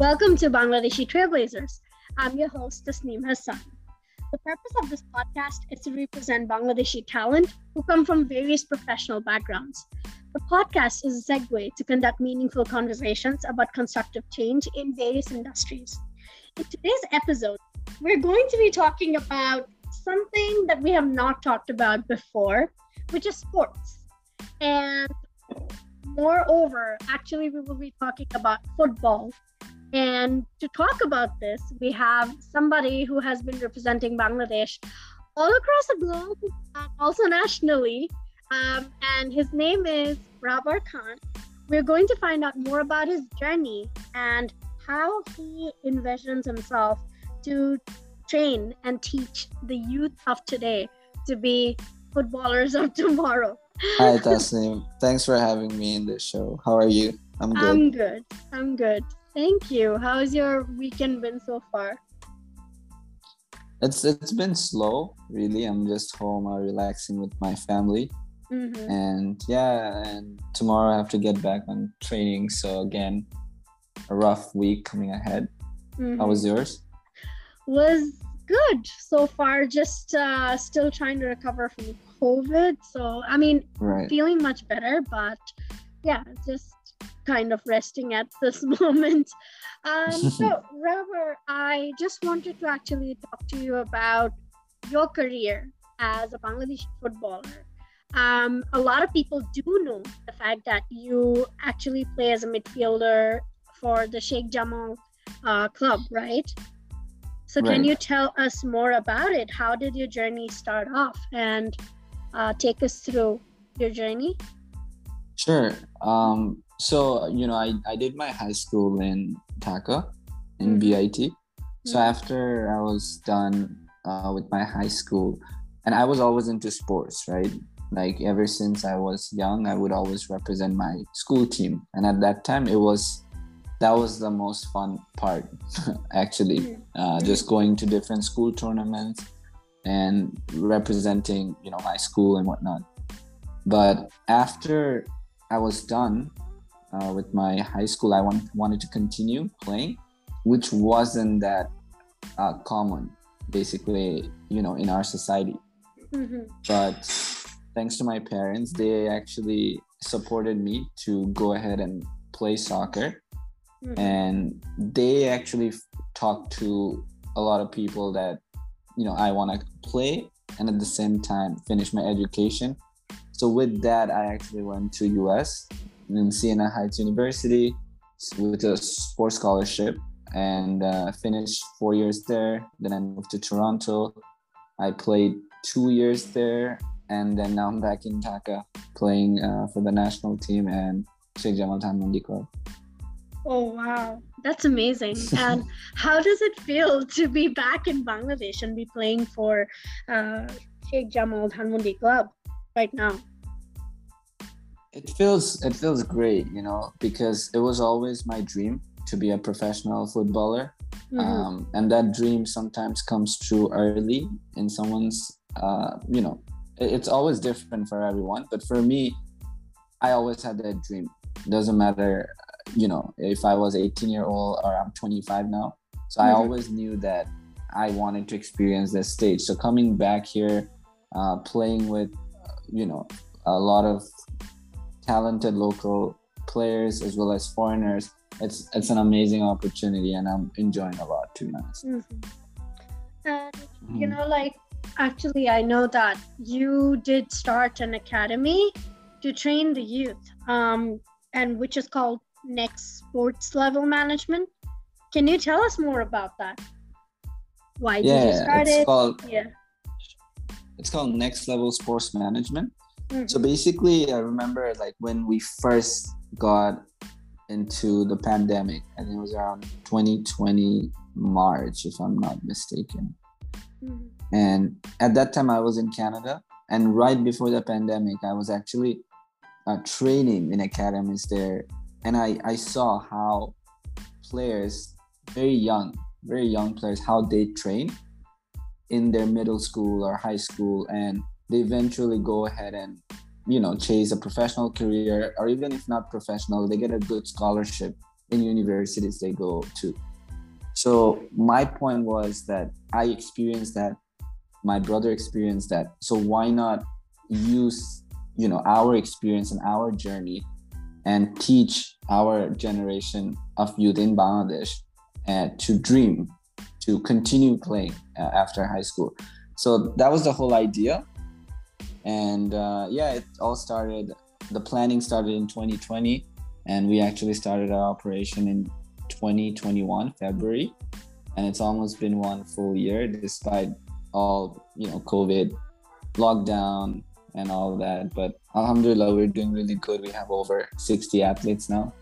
Welcome to Bangladeshi Trailblazers. I'm your host, Tasneem Hassan. The purpose of this podcast is to represent Bangladeshi talent who come from various professional backgrounds. The podcast is a segue to conduct meaningful conversations about constructive change in various industries. In today's episode, we're going to be talking about something that we have not talked about before, which is sports. And moreover, actually, we will be talking about football and to talk about this, we have somebody who has been representing Bangladesh all across the globe and also nationally. Um, and his name is Rabar Khan. We're going to find out more about his journey and how he envisions himself to train and teach the youth of today to be footballers of tomorrow. Hi, Tasneem. Thanks for having me in this show. How are you? I'm good. I'm good. I'm good. Thank you. How's your weekend been so far? It's it's been slow, really. I'm just home, uh, relaxing with my family, mm-hmm. and yeah. And tomorrow I have to get back on training. So again, a rough week coming ahead. Mm-hmm. How was yours? Was good so far. Just uh, still trying to recover from COVID. So I mean, right. feeling much better, but yeah, just kind of resting at this moment. Um, so, Robert, I just wanted to actually talk to you about your career as a Bangladeshi footballer. Um, a lot of people do know the fact that you actually play as a midfielder for the Sheikh Jamal uh, club, right? So, right. can you tell us more about it? How did your journey start off and uh, take us through your journey? Sure. Um, so you know I, I did my high school in Dhaka in mm-hmm. BIT. So mm-hmm. after I was done uh, with my high school, and I was always into sports, right? Like ever since I was young, I would always represent my school team, and at that time it was that was the most fun part, actually. Mm-hmm. Uh, just going to different school tournaments and representing, you know, my school and whatnot. But after I was done uh, with my high school, I want, wanted to continue playing, which wasn't that uh, common, basically, you know, in our society. Mm-hmm. But thanks to my parents, they actually supported me to go ahead and play soccer. Mm-hmm. And they actually talked to a lot of people that, you know, I want to play and at the same time finish my education. So with that, I actually went to US in Siena Heights University with a sports scholarship and uh, finished four years there. Then I moved to Toronto. I played two years there, and then now I'm back in Dhaka playing uh, for the national team and Sheikh Jamal Dhanmondi Club. Oh wow, that's amazing! and how does it feel to be back in Bangladesh and be playing for uh, Sheikh Jamal Dhanmondi Club right now? It feels it feels great you know because it was always my dream to be a professional footballer mm-hmm. um, and that dream sometimes comes true early in someone's uh, you know it's always different for everyone but for me i always had that dream It doesn't matter you know if i was 18 year old or i'm 25 now so mm-hmm. i always knew that i wanted to experience this stage so coming back here uh, playing with you know a lot of talented local players as well as foreigners. It's it's an amazing opportunity, and I'm enjoying a lot. To be honest. Mm-hmm. And mm-hmm. you know, like actually, I know that you did start an academy to train the youth, um, and which is called Next Sports Level Management. Can you tell us more about that? Why yeah, did you start it's it? Called, yeah. It's called Next Level Sports Management. Mm-hmm. So basically, I remember like when we first got into the pandemic, I think it was around 2020 March, if I'm not mistaken. Mm-hmm. And at that time, I was in Canada, and right before the pandemic, I was actually uh, training in academies there, and I I saw how players, very young, very young players, how they train in their middle school or high school, and they eventually go ahead and you know chase a professional career or even if not professional they get a good scholarship in universities they go to. So my point was that I experienced that, my brother experienced that. So why not use you know our experience and our journey and teach our generation of youth in Bangladesh uh, to dream, to continue playing uh, after high school. So that was the whole idea. And uh, yeah, it all started, the planning started in 2020, and we actually started our operation in 2021, February. And it's almost been one full year despite all, you know, COVID, lockdown, and all that. But Alhamdulillah, we're doing really good. We have over 60 athletes now.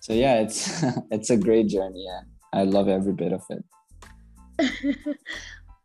So yeah, it's it's a great journey and I love every bit of it.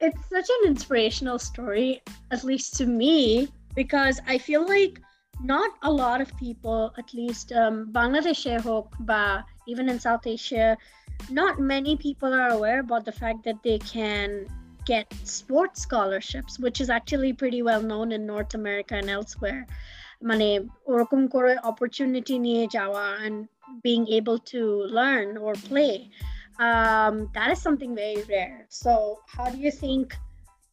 it's such an inspirational story, at least to me, because I feel like not a lot of people, at least um, Bangladesh ba even in South Asia, not many people are aware about the fact that they can get sports scholarships, which is actually pretty well known in North America and elsewhere. মানে ওরকম করে opportunity নিয়ে যাওয়া and being able to learn or play um, that is something very rare so how do you think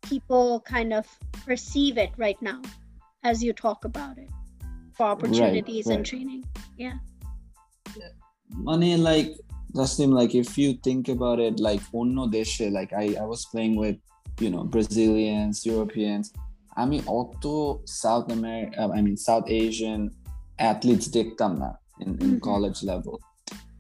people kind of perceive it right now as you talk about it for opportunities right, right. and training yeah money like Tasnim, like if you think about it, like onno deshe, like I, I was playing with, you know, Brazilians, Europeans, আমি অত South America I mean South Asian athletes দেখতাম না in in college level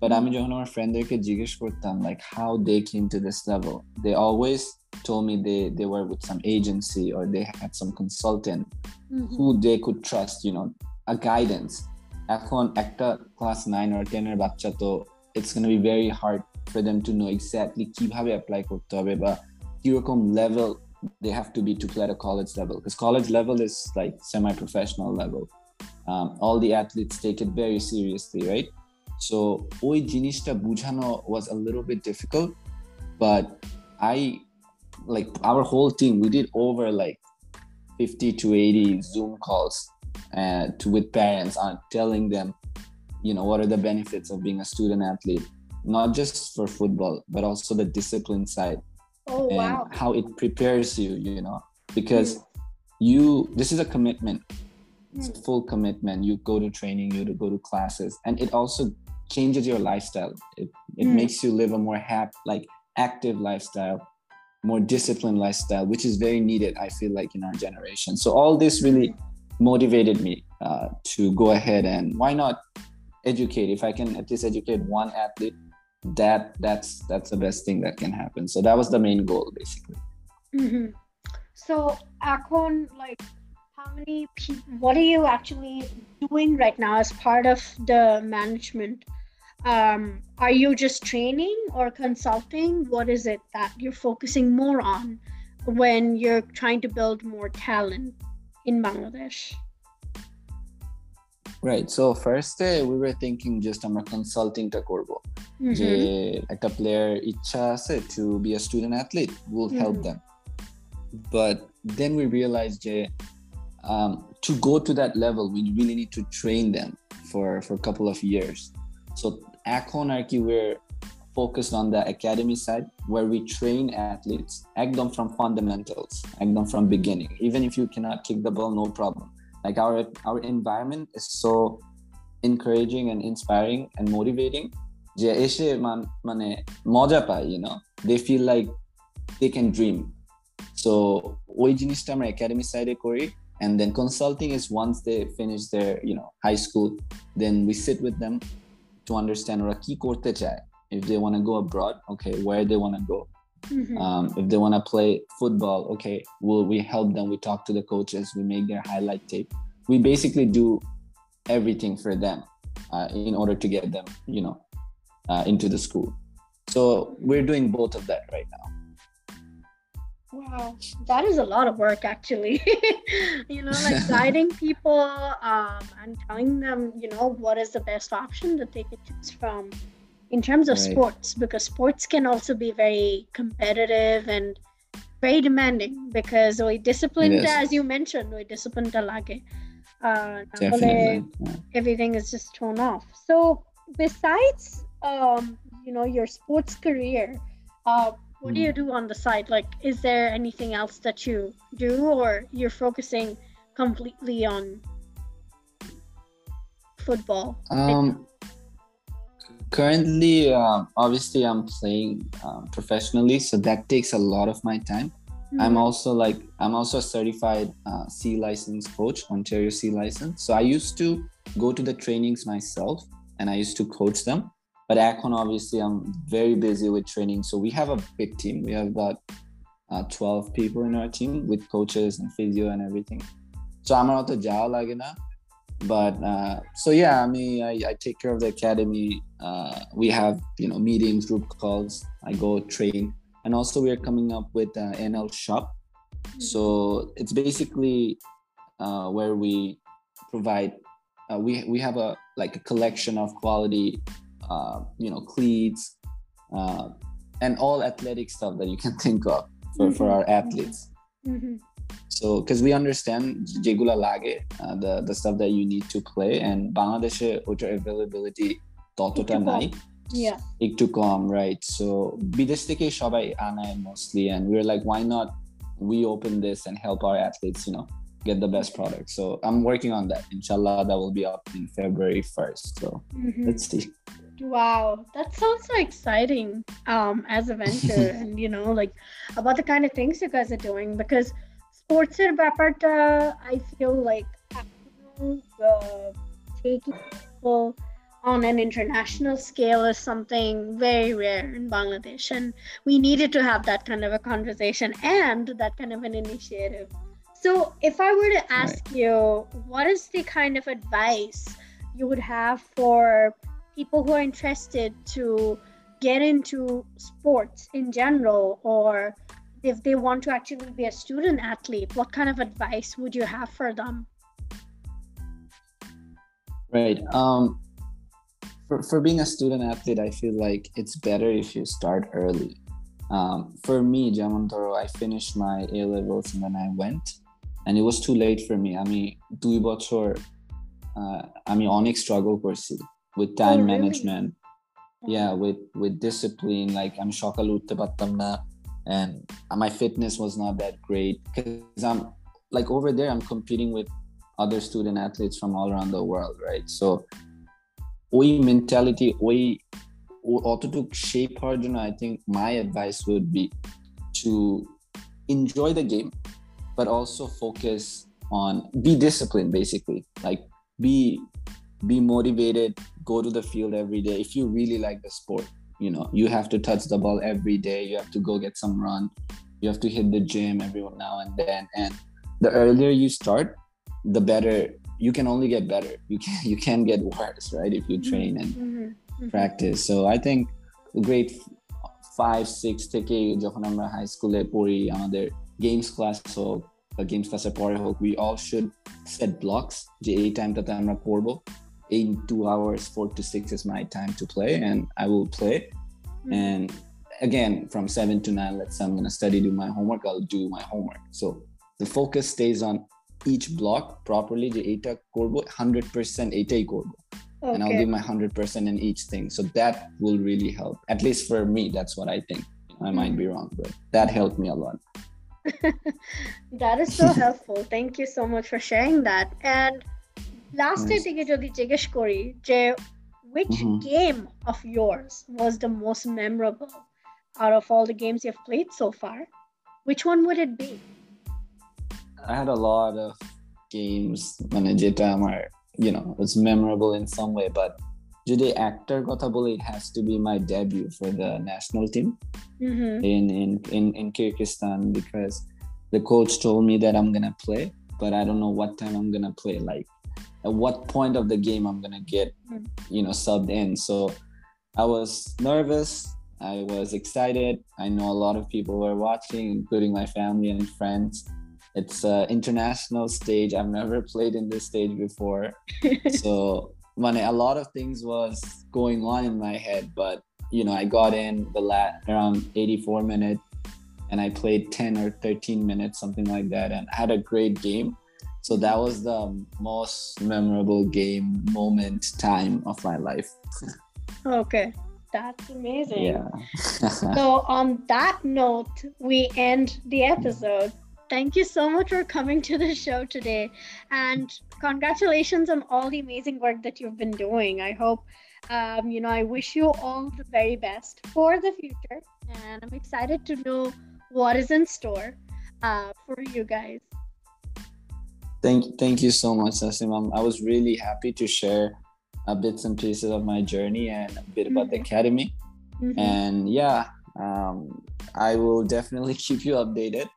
but আমি যখন আমার ফ্রেন্ডদেরকে জিজ্ঞেস করতাম like how they came to this level they always told me they they were with some agency or they had some consultant mm-hmm. who they could trust you know a guidance এখন একটা class nine or ten এর বাচ্চা তো it's going to be very hard for them to know exactly কিভাবে apply করতে হবে বা কিরকম level they have to be to play at a college level because college level is like semi-professional level um, all the athletes take it very seriously right so ওই জিনিসটা বুঝানো was a little bit difficult but I like our whole team we did over like 50 to 80 zoom calls uh, to with parents on telling them you know what are the benefits of being a student athlete not just for football but also the discipline side oh, and wow. how it prepares you you know because mm. you this is a commitment it's a hmm. full commitment you go to training you to go to classes and it also changes your lifestyle. It, it mm. makes you live a more happy like active lifestyle more disciplined lifestyle which is very needed i feel like in our generation. So all this really motivated me uh, to go ahead and why not educate? If i can at least educate one athlete that that's that's the best thing that can happen. So that was the main goal basically. Mm-hmm. so akon like how many people what are you actually doing right now as part of the management um, are you just training or consulting what is it that you're focusing more on when you're trying to build more talent in bangladesh Right. So first day we were thinking just আমরা কনসাল্টিংটা করব যে একটা player ইচ্ছা আছে to be a student athlete will help them but then we realized যে um, to go to that level we really need to train them for for a couple of years so এখন আর কি we're focused on the academy side where we train athletes একদম from fundamentals একদম from beginning even if you cannot kick the ball no problem like our our environment is so encouraging and inspiring and motivating যে এসে মানে মজা পায় you know they feel like they can dream so ওই জিনিসটা আমরা academy সাইডে করি and then consulting is once they finish their you know high school then we sit with them to understand ওরা কি করতে চায় if they want to go abroad okay where they want to go Mm-hmm. Um, if they want to play football, okay, will we help them? We talk to the coaches, we make their highlight tape. We basically do everything for them uh, in order to get them, you know, uh, into the school. So we're doing both of that right now. Wow, that is a lot of work actually. you know, like guiding people um, and telling them, you know, what is the best option that they could choose from in terms of right. sports because sports can also be very competitive and very demanding because we disciplined as you mentioned we disciplined lage uh, everything is just thrown off so besides um, you know, your sports career, uh, what do you do on the side? Like, is there anything else that you do, or you're focusing completely on football? Um, currently, um, obviously, I'm playing um, professionally, so that takes a lot of my time. I'm Mhm. also like I'm also a certified uh, C license coach, Ontario C license. So I used to go to the trainings myself, and I used to coach them. But Akon, obviously, I'm very busy with training. So we have a big team. We have about uh, 12 people in our team with coaches and physio and everything. So I'm not a Jao Lagina. But uh, so yeah, I mean, I, I take care of the academy. Uh, we have you know meetings, group calls. I go train, and also we are coming up with NL Shop. So it's basically uh, where we provide. Uh, we we have a like a collection of quality, uh, you know, cleats, uh, and all athletic stuff that you can think of for, for Mhm. our athletes. Mhm. So, because we understand যেগুলা লাগে uh, the the stuff that you need to play and বাংলাদেশে ওটার availability ততটা একটু কম। নাই Yeah. একটু কম right so বিদেশ থেকে সবাই আনায় mostly and we're like why not we open this and help our athletes you know get the best product so I'm working on that inshallah that will be up in February 1st so Mhm. let's see Wow, that sounds so exciting um, as a venture, and you know, like about the kind of things you guys are doing because sports এর ব্যাপারটা I feel like uh, taking people on an international scale is something very rare in Bangladesh, and we needed to have that kind of a conversation and that kind of an initiative. So, if I were to ask you, what is the kind of advice you would have for people who are interested to get into sports in general or if they want to actually be a student athlete what kind of advice would you have for them Right. Um, for, for being a student athlete, I feel like it's better if you start early. Um, for me, Jamantoro, I finished my A levels and then I went, and it was too late for me. I mean, দুই বছর uh, আমি অনেক struggle করছি with time really? management. Yeah, with with discipline. Like I'm সকালে উঠতে পারতাম না, and my fitness was not that great because I'm like over there. I'm competing with other student athletes from all around the world, right? So, ওই mentality, ওই ও- অতটুক shape হওয়ার জন্য, I think my advice would be to enjoy the game, but also focus on be disciplined, basically. Like be be motivated, go to the field every day. If you really like the sport, you know, you have to touch the ball every day. You have to go get some run. You have to hit the gym every now and then. And the earlier you start, the better you can only get better you can you can get worse right if you train and Mhm, mhm. practice so i think grade five six থেকে যখন আমরা high স্কুলে পড়ি আমাদের games class হোক বা games ক্লাসের পরে হোক we all should set blocks যে এই টাইমটাতে আমরা পড়বো in two hours, four to six is my time to play, and I will play. Mm-hmm. And again, from seven to nine, let's say I'm gonna study, do my homework, I'll do my homework. So the focus stays on each block properly. The eta korbo, 100% eta korbo. Okay. And I'll give my 100% in each thing. So that will really help. At least for me, that's what I think. I might be mm-hmm. wrong, but that helped me a lot. that is so helpful. Thank you so much for sharing that. And last Nice. থেকে যদি জিজ্ঞেস করি যে which Mhm. game of yours was the most memorable out of all the games you've played so far which one would it be I had a lot of games মানে যেটা আমার you know was memorable in some way but যদি actor কথা বলি it has to be my debut for the national team Mhm. in in in, in Kyrgyzstan because the coach told me that I'm gonna play, but I don't know what time I'm gonna play. Like at what point of the game I'm gonna get, Mm. you know, subbed in. So I was nervous. I was excited. I know a lot of people were watching, including my family and friends. It's an international stage. I've never played in this stage before. so when a lot of things was going on in my head, but you know, I got in the lat around 84 minutes and I played 10 or 13 minutes, something like that, and had a great game. So that was the most memorable game moment time of my life. Okay. That's amazing. Yeah. so, on that note, we end the episode. Thank you so much for coming to the show today. And congratulations on all the amazing work that you've been doing. I hope, um, you know, I wish you all the very best for the future. And I'm excited to know what is in store uh, for you guys. Thank, thank you so much, Nasim. I was really happy to share uh, bits and pieces of my journey and a bit about mm-hmm. the academy. Mm-hmm. And yeah, um, I will definitely keep you updated.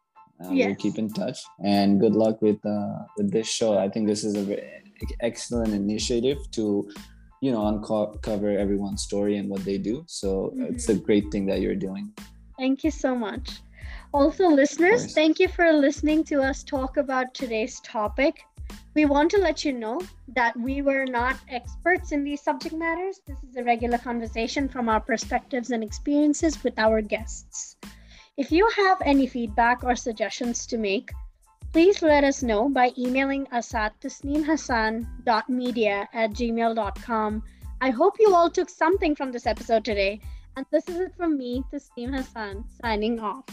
Uh, yes. We'll keep in touch. And good luck with uh, with this show. I think this is a very excellent initiative to, you know, uncover everyone's story and what they do. So mm-hmm. it's a great thing that you're doing. Thank you so much. Also, listeners, thank you for listening to us talk about today's topic. We want to let you know that we were not experts in these subject matters. This is a regular conversation from our perspectives and experiences with our guests. If you have any feedback or suggestions to make, please let us know by emailing us at tasneemhassan.media at gmail.com. I hope you all took something from this episode today. And this is it from me, Tasneem Hassan, signing off.